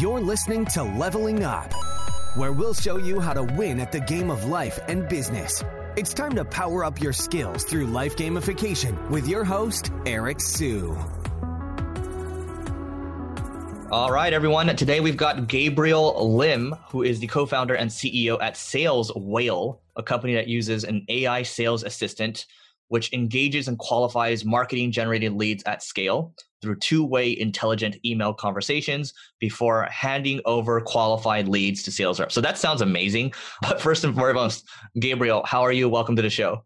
You're listening to Leveling Up, where we'll show you how to win at the game of life and business. It's time to power up your skills through life gamification with your host, Eric Siu. All right, everyone. Today we've got Gabriel Lim, who is the co founder and CEO at Sales Whale, a company that uses an AI sales assistant which engages and qualifies marketing generated leads at scale through two way intelligent email conversations before handing over qualified leads to sales reps. So that sounds amazing. But first and foremost, Gabriel, how are you? Welcome to the show.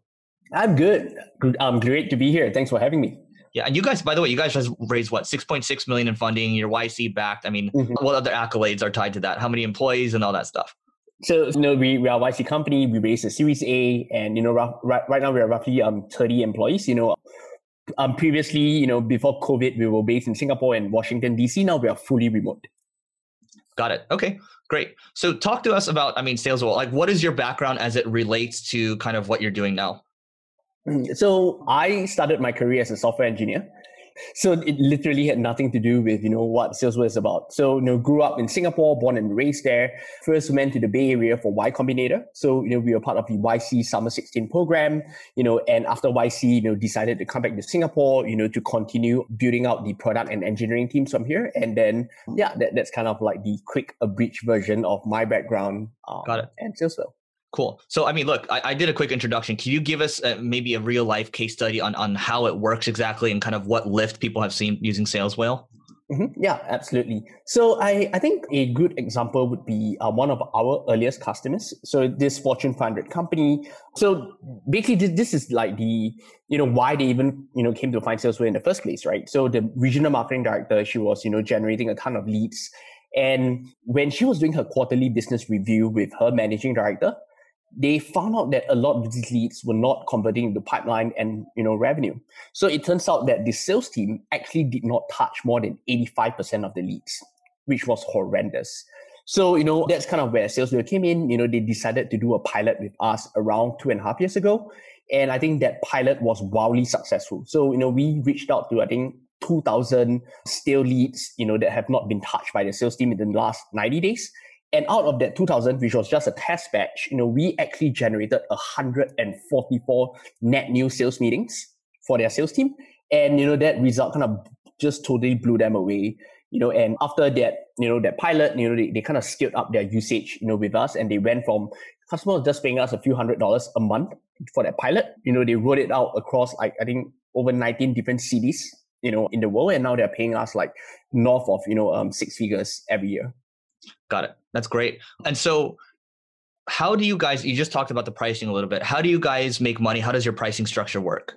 I'm good. I'm great to be here. Thanks for having me. Yeah, and you guys, by the way, you guys just raised what 6.6 million in funding. You're YC backed. I mean, mm-hmm. what other accolades are tied to that? How many employees and all that stuff? So, you know, we, we are a YC company. We raised a Series A, and you know, rough, right, right now we are roughly um 30 employees. You know, um, previously, you know, before COVID, we were based in Singapore and Washington DC. Now we are fully remote. Got it. Okay, great. So, talk to us about, I mean, sales. Like, what is your background as it relates to kind of what you're doing now? Mm, so, I started my career as a software engineer so it literally had nothing to do with you know what sales was about. So you know grew up in singapore born and raised there. First went to the bay area for y combinator. So you know we were part of the yc summer 16 program you know and after yc you know decided to come back to singapore you know to continue building out the product and engineering teams from here. And then yeah that, that's kind of like the quick abridged version of my background um, got it. and SalesWhale Cool. So, I mean, look, I, I, did a quick introduction. Can you give us uh, maybe a real life case study on, on how it works exactly and kind of what lift people have seen using Sales Whale? Mm-hmm. Yeah, absolutely. So I, I think a good example would be uh, one of our earliest customers. So this Fortune 500 company. So basically, this, this is like the you know why they even you know came to find SalesWhale in the first place, right? So the regional marketing director, she was you know generating a ton of leads, and when she was doing her quarterly business review with her managing director, they found out that a lot of these leads were not converting into pipeline and you know revenue. So it turns out that the sales team actually did not touch more than 85% of the leads, which was horrendous. So, you know, that's kind of where sales came in. You know, they decided to do a pilot with us around two and a half years ago. And I think that pilot was wildly successful. So, you know, we reached out to, I think, 2000 stale leads, you know, that have not been touched by the sales team in the last 90 days. And out of that 2000, which was just a test batch, you know, we actually generated 144 net new sales meetings for their sales team. And, you know, that result kind of just totally blew them away. You know, and after that, you know, that pilot, you know, they, they kind of scaled up their usage, you know, with us and they went from customers just paying us a few hundred dollars a month for that pilot. You know, they rolled it out across like I think over 19 different cities, you know, in the world. And now they're paying us like north of, you know, um, six figures every year. Got it. That's great. And so, how do you guys? You just talked about the pricing a little bit. How do you guys make money? How does your pricing structure work?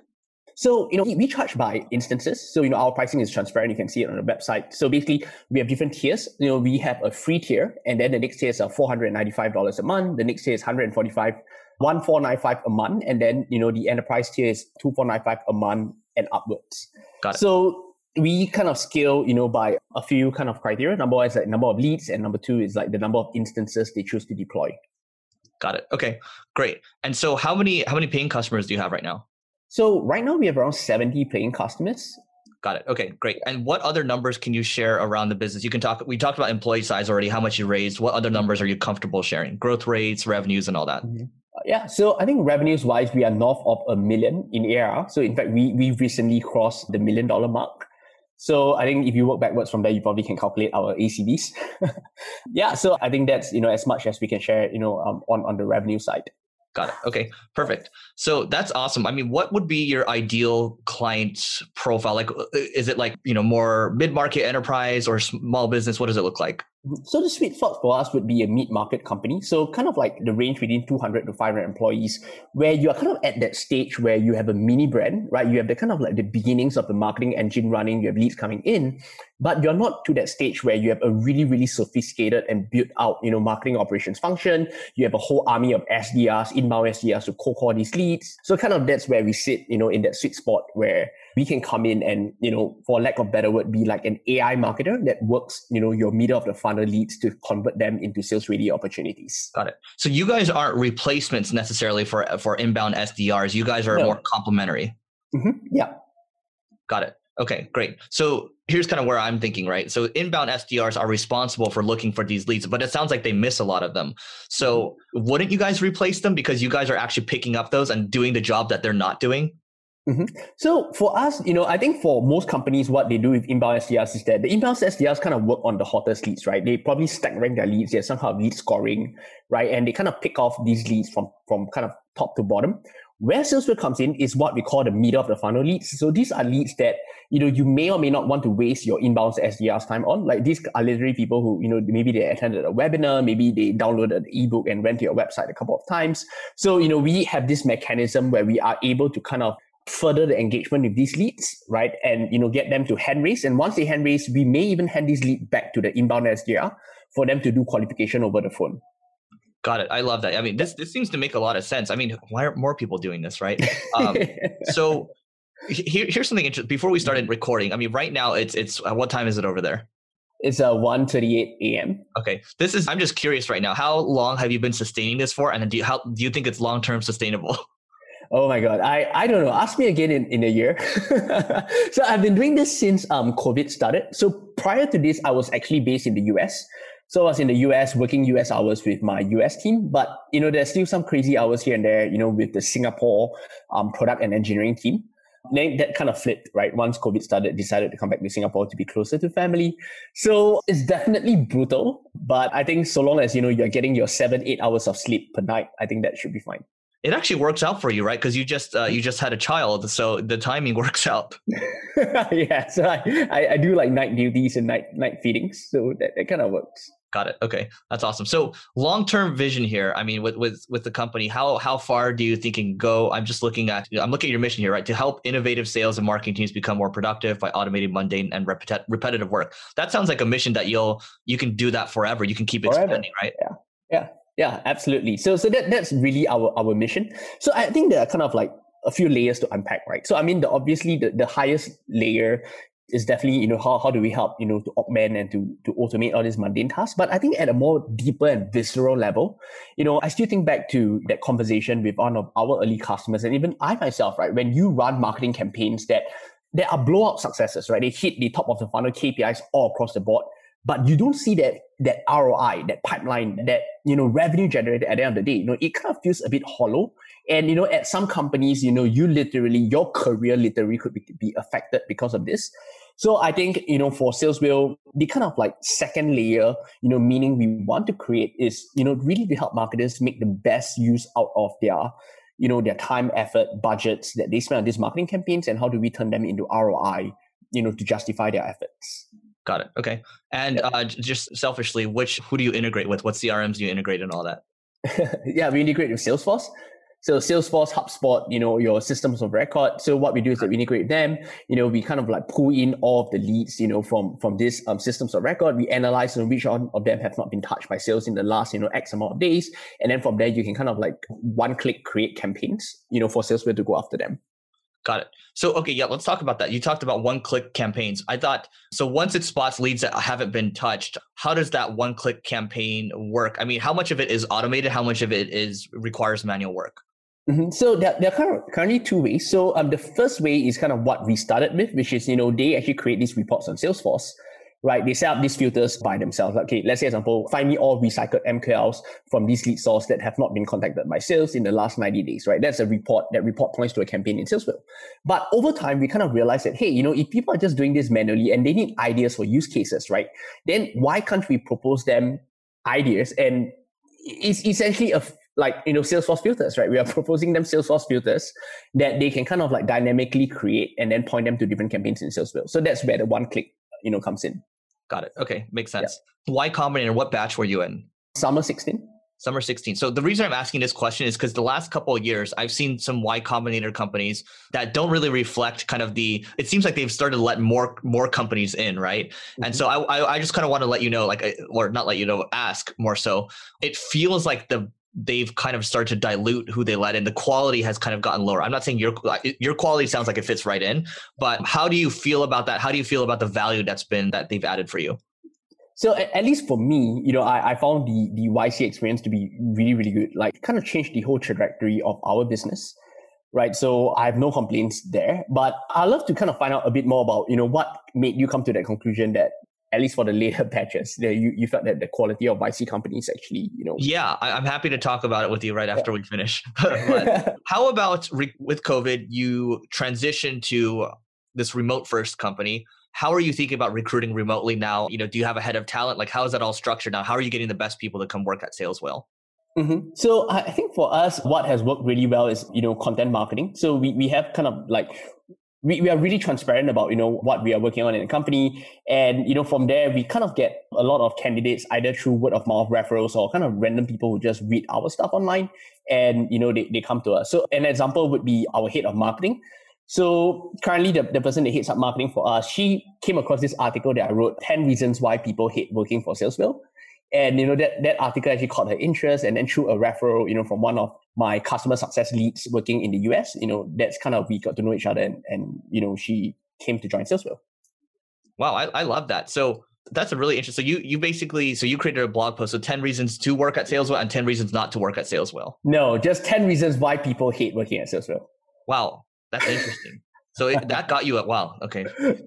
So, you know, we charge by instances. So, you know, our pricing is transparent. You can see it on the website. So basically, we have different tiers. You know, we have a free tier, and then the next tier is $495 a month. The next tier is 145 1495 a month. And then, you know, the enterprise tier is 2495 a month and upwards. Got it. So we kind of scale, you know, by a few kind of criteria. Number one is like number of leads, and number two is like the number of instances they choose to deploy. Got it. Okay, great. And so, how many how many paying customers do you have right now? So right now we have around seventy paying customers. Got it. Okay, great. And what other numbers can you share around the business? You can talk. We talked about employee size already. How much you raised? What other numbers are you comfortable sharing? Growth rates, revenues, and all that. Mm-hmm. Yeah, so I think revenues wise, we are north of a million in ARR. So in fact, we we recently crossed the million dollar mark. So I think if you work backwards from there, you probably can calculate our ACVs. yeah, so I think that's you know as much as we can share you know um, on on the revenue side. Got it. Okay, perfect. So that's awesome. I mean, what would be your ideal client profile? Like, uh, is it like you know more mid market enterprise or small business? What does it look like? Mm-hmm. So the sweet spot for us would be a mid-market company. So kind of like the range within 200 to 500 employees, where you are kind of at that stage where you have a mini brand, right? You have the kind of like the beginnings of the marketing engine running, you have leads coming in, but you're not to that stage where you have a really, really sophisticated and built out, you know, marketing operations function. You have a whole army of SDRs, inbound SDRs to co-call these leads. So kind of that's where we sit, you know, in that sweet spot where we can come in and, you know, for lack of better word, be like an AI marketer that works, you know, your middle of the funnel leads to convert them into sales ready opportunities. Got it. So you guys aren't replacements necessarily for for inbound SDRs. You guys are no. more complementary. Mm-hmm. Yeah. Got it. Okay, great. So here's kind of where I'm thinking, right? So inbound SDRs are responsible for looking for these leads, but it sounds like they miss a lot of them. So mm-hmm. wouldn't you guys replace them because you guys are actually picking up those and doing the job that they're not doing? Mm-hmm. So for us, you know, I think for most companies, what they do with inbound SDRs is that the inbound SDRs kind of work on the hottest leads, right? They probably stack rank their leads. Have some kind of lead scoring, right? And they kind of pick off these leads from from kind of top to bottom. Where SalesWhale comes in is what we call the middle of the funnel leads. So these are leads that you know you may or may not want to waste your inbound SDRs time on. Like these are literally people who you know maybe they attended a webinar, maybe they downloaded an ebook and went to your website a couple of times. So you know we have this mechanism where we are able to kind of further the engagement with these leads, right? And you know, get them to hand raise. And once they hand raise, we may even hand these leads back to the inbound SDR for them to do qualification over the phone. Got it. I love that. I mean, this this seems to make a lot of sense. I mean, why aren't more people doing this, right? Um, so here, here's something interesting. Before we started recording, I mean, right now it's it's uh, what time is it over there? It's uh, 1.38 a.m. Okay, this is. I'm just curious right now. How long have you been sustaining this for, and do you how do you think it's long term sustainable? Oh my god, I, I don't know. Ask me again in, in a year. so I've been doing this since um COVID started. So prior to this, I was actually based in the US. So I was in the US working US hours with my US team, but you know there's still some crazy hours here and there. You know with the Singapore um product and engineering team. Then that kind of flipped, right? Once COVID started, decided to come back to Singapore to be closer to family. So it's definitely brutal, but I think so long as you know you're getting your seven, eight hours of sleep per night, I think that should be fine it actually works out for you, right? Because you just uh, you just had a child, so the timing works out. yeah, so I, I, do like night duties and night night feedings, so that, that kind of works. Got it. Okay, that's awesome. So long term vision here. I mean, with with with the company, how how far do you think can go? I'm just looking at I'm looking at your mission here, right? To help innovative sales and marketing teams become more productive by automating mundane and repet- repetitive work. That sounds like a mission that you'll you can do that forever. You can keep forever. expanding, right? Yeah. Yeah. Yeah, absolutely. So so that that's really our our mission. So I think there are kind of like a few layers to unpack, right? So I mean, the obviously the, the highest layer is definitely you know how, how do we help you know to augment and to to automate all these mundane tasks but i think at a more deeper and visceral level you know i still think back to that conversation with one of our early customers and even i myself right when you run marketing campaigns that there are blowout successes right they hit the top of the funnel kpis all across the board but you don't see that that ROI, that pipeline, that you know revenue generated at the end of the day. You know, it kind of feels a bit hollow. And you know, at some companies, you know, you literally your career literally could be, be affected because of this. So I think you know for SalesWhale, the kind of like second layer, you know, meaning we want to create is you know really to help marketers make the best use out of their you know their time, effort, budgets that they spend on these marketing campaigns, and how do we turn them into ROI, you know, to justify their efforts. Got it. Okay. And uh, just selfishly, which who do you integrate with? What CRMs do you integrate and all that? yeah, we integrate with Salesforce. So Salesforce, HubSpot, you know, your systems of record. So what we do is that we integrate them. You know, we kind of like pull in all of the leads, you know, from from these um, systems of record. We analyze know, which one of them have not been touched by sales in the last, you know, X amount of days, and then from there you can kind of like one click create campaigns, you know, for Salesforce to go after them. Got it. So, okay, yeah, let's talk about that. You talked about one click campaigns. I thought, so once it spots leads that haven't been touched, how does that one click campaign work? I mean, how much of it is automated? How much of it is requires manual work? Mm-hmm. So there, there are currently two ways. So um, the first way is kind of what we started with, which is, you know, they actually create these reports on Salesforce right? They set up these filters by themselves. Okay, let's say for example, find me all recycled MQLs from these lead source that have not been contacted by sales in the last 90 days, right? That's a report. That report points to a campaign in SalesWhale. But over time, we kind of realized that, hey, you know, if people are just doing this manually and they need ideas for use cases, right? Then why can't we propose them ideas? And it's essentially a like you know Salesforce filters, right? We are proposing them Salesforce filters that they can kind of like dynamically create and then point them to different campaigns in SalesWhale. So that's where the one click you know comes in. Got it. Okay, makes sense. Yeah. Y Combinator, what batch were you in? Summer 16. Summer 16. So the reason I'm asking this question is because the last couple of years, I've seen some Y Combinator companies that don't really reflect kind of the. It seems like they've started to let more more companies in, right? Mm-hmm. And so I I just kind of want to let you know, like, or not let you know, ask more so. It feels like the they've kind of started to dilute who they let in. The quality has kind of gotten lower. I'm not saying your your quality sounds like it fits right in, but how do you feel about that? How do you feel about the value that's been that they've added for you? So at least for me, you know, I, I found the the YC experience to be really really good. Like, kind of changed the whole trajectory of our business. right? So I have no complaints there. But I'd love to kind of find out a bit more about, you know, what made you come to that conclusion that at least for the later patches, that you, you felt that the quality of YC companies actually, you know. Yeah, I, am happy to talk about it with you right after we finish. but how about re- with COVID, you transitioned to this remote first company. How are you thinking about recruiting remotely now? You know, do you have a head of talent? Like, how is that all structured now? How are you getting the best people to come work at Sales Whale? Mm-hmm. So I think for us, what has worked really well is you know content marketing. So we we have kind of like we, we are really transparent about you know what we are working on in the company. And you know from there we kind of get a lot of candidates either through word of mouth referrals or kind of random people who just read our stuff online and you know they, they come to us. So an example would be our head of marketing. So currently the, the person that heads up marketing for us she came across this article that i wrote 10 reasons why people hate working for SalesWhale and you know that that article actually caught her interest, and then through a referral, you know, from one of my customer success leads working in the US, you know, that's kind of we got to know each other, and, and you know, she came to join SalesWhale. Wow, I, I love that. So that's a really interesting. So you you basically so you created a blog post. So ten reasons to work at SalesWhale and ten reasons not to work at SalesWhale. No, just ten reasons why people hate working at SalesWhale. Wow, that's interesting. So it, that got you at wow. Okay.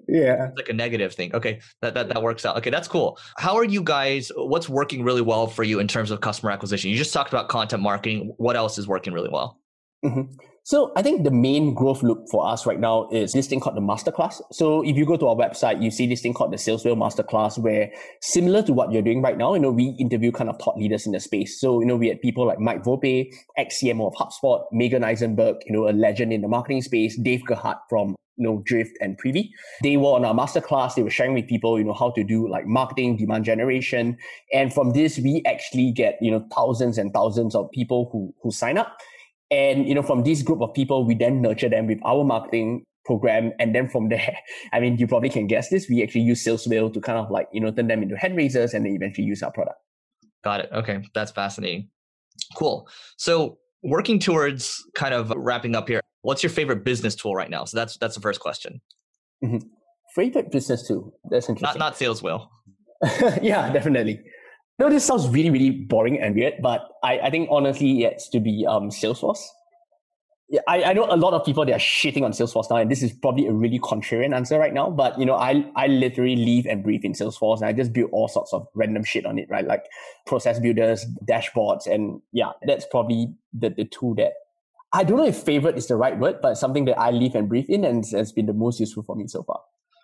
Yeah. It's like a negative thing. Okay. That, that that works out. Okay, that's cool. How are you guys? What's working really well for you in terms of customer acquisition? You just talked about content marketing. What else is working really well? Mm-hmm. So I think the main growth loop for us right now is this thing called the masterclass. So if you go to our website, you see this thing called the Sales SalesWhale Masterclass, where similar to what you're doing right now, you know, we interview kind of thought leaders in the space. So, you know, we had people like Mike Volpe, ex-CMO of HubSpot, Meagen Eisenberg, you know, a legend in the marketing space, Dave Gerhardt from you know, Drift and Privy. They were on our masterclass. They were sharing with people, you know, how to do like marketing, demand generation. And from this, we actually get, you know, thousands and thousands of people who, who sign up. And, you know, from this group of people, we then nurture them with our marketing program. And then from there, I mean, you probably can guess this. We actually use sales SalesWhale to kind of like, you know, turn them into hand raisers and then eventually use our product. Got it. Okay. That's fascinating. Cool. So working towards kind of wrapping up here, what's your favorite business tool right now? So that's, that's the first question. Mm-hmm. Favorite business tool? That's interesting. Not, not SalesWhale. yeah, definitely. No, this sounds really, really boring and weird, but I, I think honestly it's to be um, Salesforce. Yeah, I, I know a lot of people they are shitting on Salesforce now, and this is probably a really contrarian answer right now. But you know, I I literally live and breathe in Salesforce, and I just build all sorts of random shit on it, right? Like process builders, dashboards, and yeah, that's probably the the tool that I don't know if favorite is the right word, but something that I live and breathe in, and has been the most useful for me so far.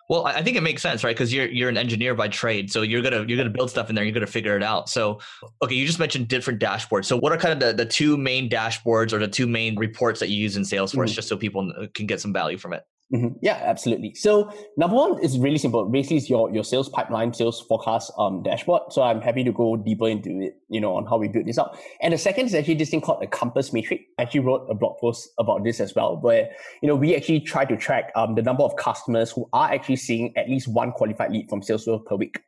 Well, I think it makes sense, right? Because you're you're an engineer by trade, so you're gonna you're gonna build stuff in there. You're gonna figure it out. So, okay, you just mentioned different dashboards. So, what are kind of the, the two main dashboards or the two main reports that you use in Salesforce, mm-hmm. just so people can get some value from it? Mm-hmm. Yeah, absolutely. So number one is really simple. Basically, it's your your sales pipeline, sales forecast um, dashboard. So I'm happy to go deeper into it, you know, on how we build this up. And the second is actually this thing called a Compass Metric. I actually wrote a blog post about this as well, where you know we actually try to track um, the number of customers who are actually seeing at least one qualified lead from Salesforce per week.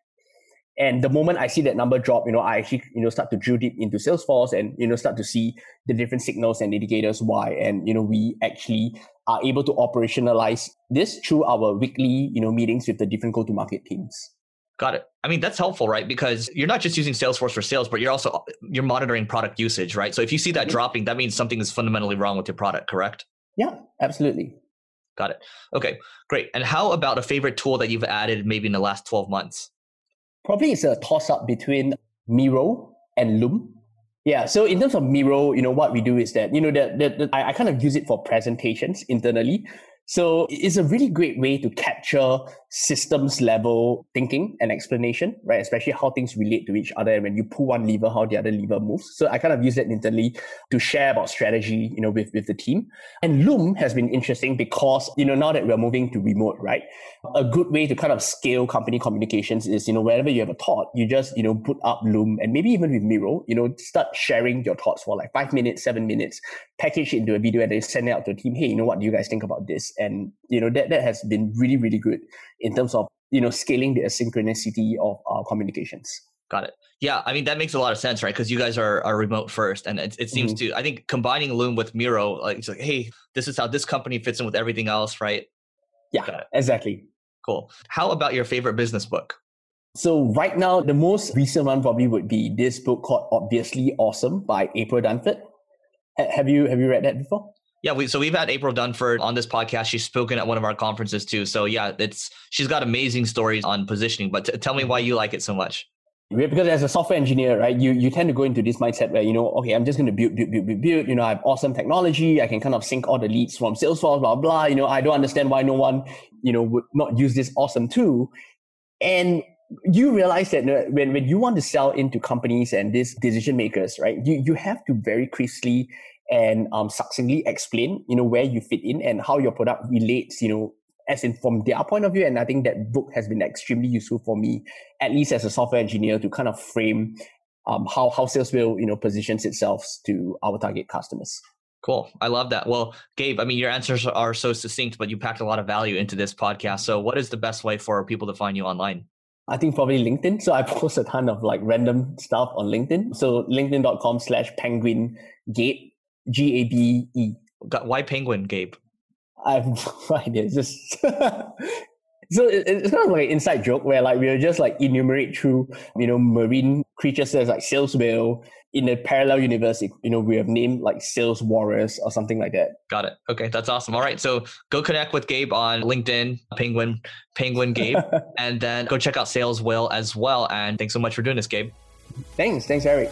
And the moment I see that number drop, you know, I actually, you know, start to drill deep into Salesforce and, you know, start to see the different signals and indicators why. And, you know, we actually are able to operationalize this through our weekly, you know, meetings with the different go-to-market teams. Got it. I mean, that's helpful, right? Because you're not just using Salesforce for sales, but you're also you're monitoring product usage, right? So if you see that dropping, that means something is fundamentally wrong with your product, correct? Yeah, absolutely. Got it. Okay, great. And how about a favorite tool that you've added maybe in the last 12 months? Probably it's a toss up between Miro and Loom. Yeah. So in terms of Miro, you know, what we do is that, you know, that, that, I, I kind of use it for presentations internally. So it's a really great way to capture systems level thinking and explanation, right? Especially how things relate to each other and when you pull one lever, how the other lever moves. So I kind of use that internally to share about strategy, you know, with, with the team. And Loom has been interesting because, you know, now that we're moving to remote, right? A good way to kind of scale company communications is, you know, wherever you have a thought, you just, you know, put up Loom and maybe even with Miro, you know, start sharing your thoughts for like five minutes, seven minutes, package it into a video and then send it out to the team. Hey, you know what do you guys think about this? And, you know, that, that has been really, really good in terms of, you know, scaling the asynchronicity of our communications. Got it. Yeah, I mean that makes a lot of sense, right? Because you guys are, are remote first, and it, it seems mm-hmm. to. I think combining Loom with Miro, like it's like, hey, this is how this company fits in with everything else, right? Yeah, exactly. Cool. How about your favorite business book? So right now, the most recent one probably would be this book called "Obviously Awesome" by April Dunford. Have you have you read that before? Yeah, we, so we've had April Dunford on this podcast. She's spoken at one of our conferences too. So yeah, it's she's got amazing stories on positioning. But t- tell me why you like it so much. Because as a software engineer, right, you you tend to go into this mindset where you know, okay, I'm just going to build, build, build, build. You know, I have awesome technology. I can kind of sync all the leads from Salesforce, blah blah. You know, I don't understand why no one, you know, would not use this awesome tool. And you realize that when, when you want to sell into companies and these decision makers, right, you, you have to very crisply and um, succinctly explain, you know, where you fit in and how your product relates, you know, as in from their point of view. And I think that book has been extremely useful for me, at least as a software engineer, to kind of frame um, how how SalesWhale, you know, positions itself to our target customers. Cool. I love that. Well, Gabe, I mean, your answers are so succinct, but you packed a lot of value into this podcast. So, what is the best way for people to find you online? I think probably LinkedIn. So I post a ton of like random stuff on LinkedIn. So linkedin.com slash penguin gabe, G A B E. Why penguin, Gabe? I have no idea. It's just so it's kind of like an inside joke where like we'll just like enumerate through you know marine creatures as like sales whale in a parallel universe. You know we have named like sales warriors or something like that. Got it. Okay, that's awesome. All right, so go connect with Gabe on LinkedIn, Penguin Penguin Gabe, and then go check out Sales Whale as well. And thanks so much for doing this, Gabe. Thanks. Thanks, Eric.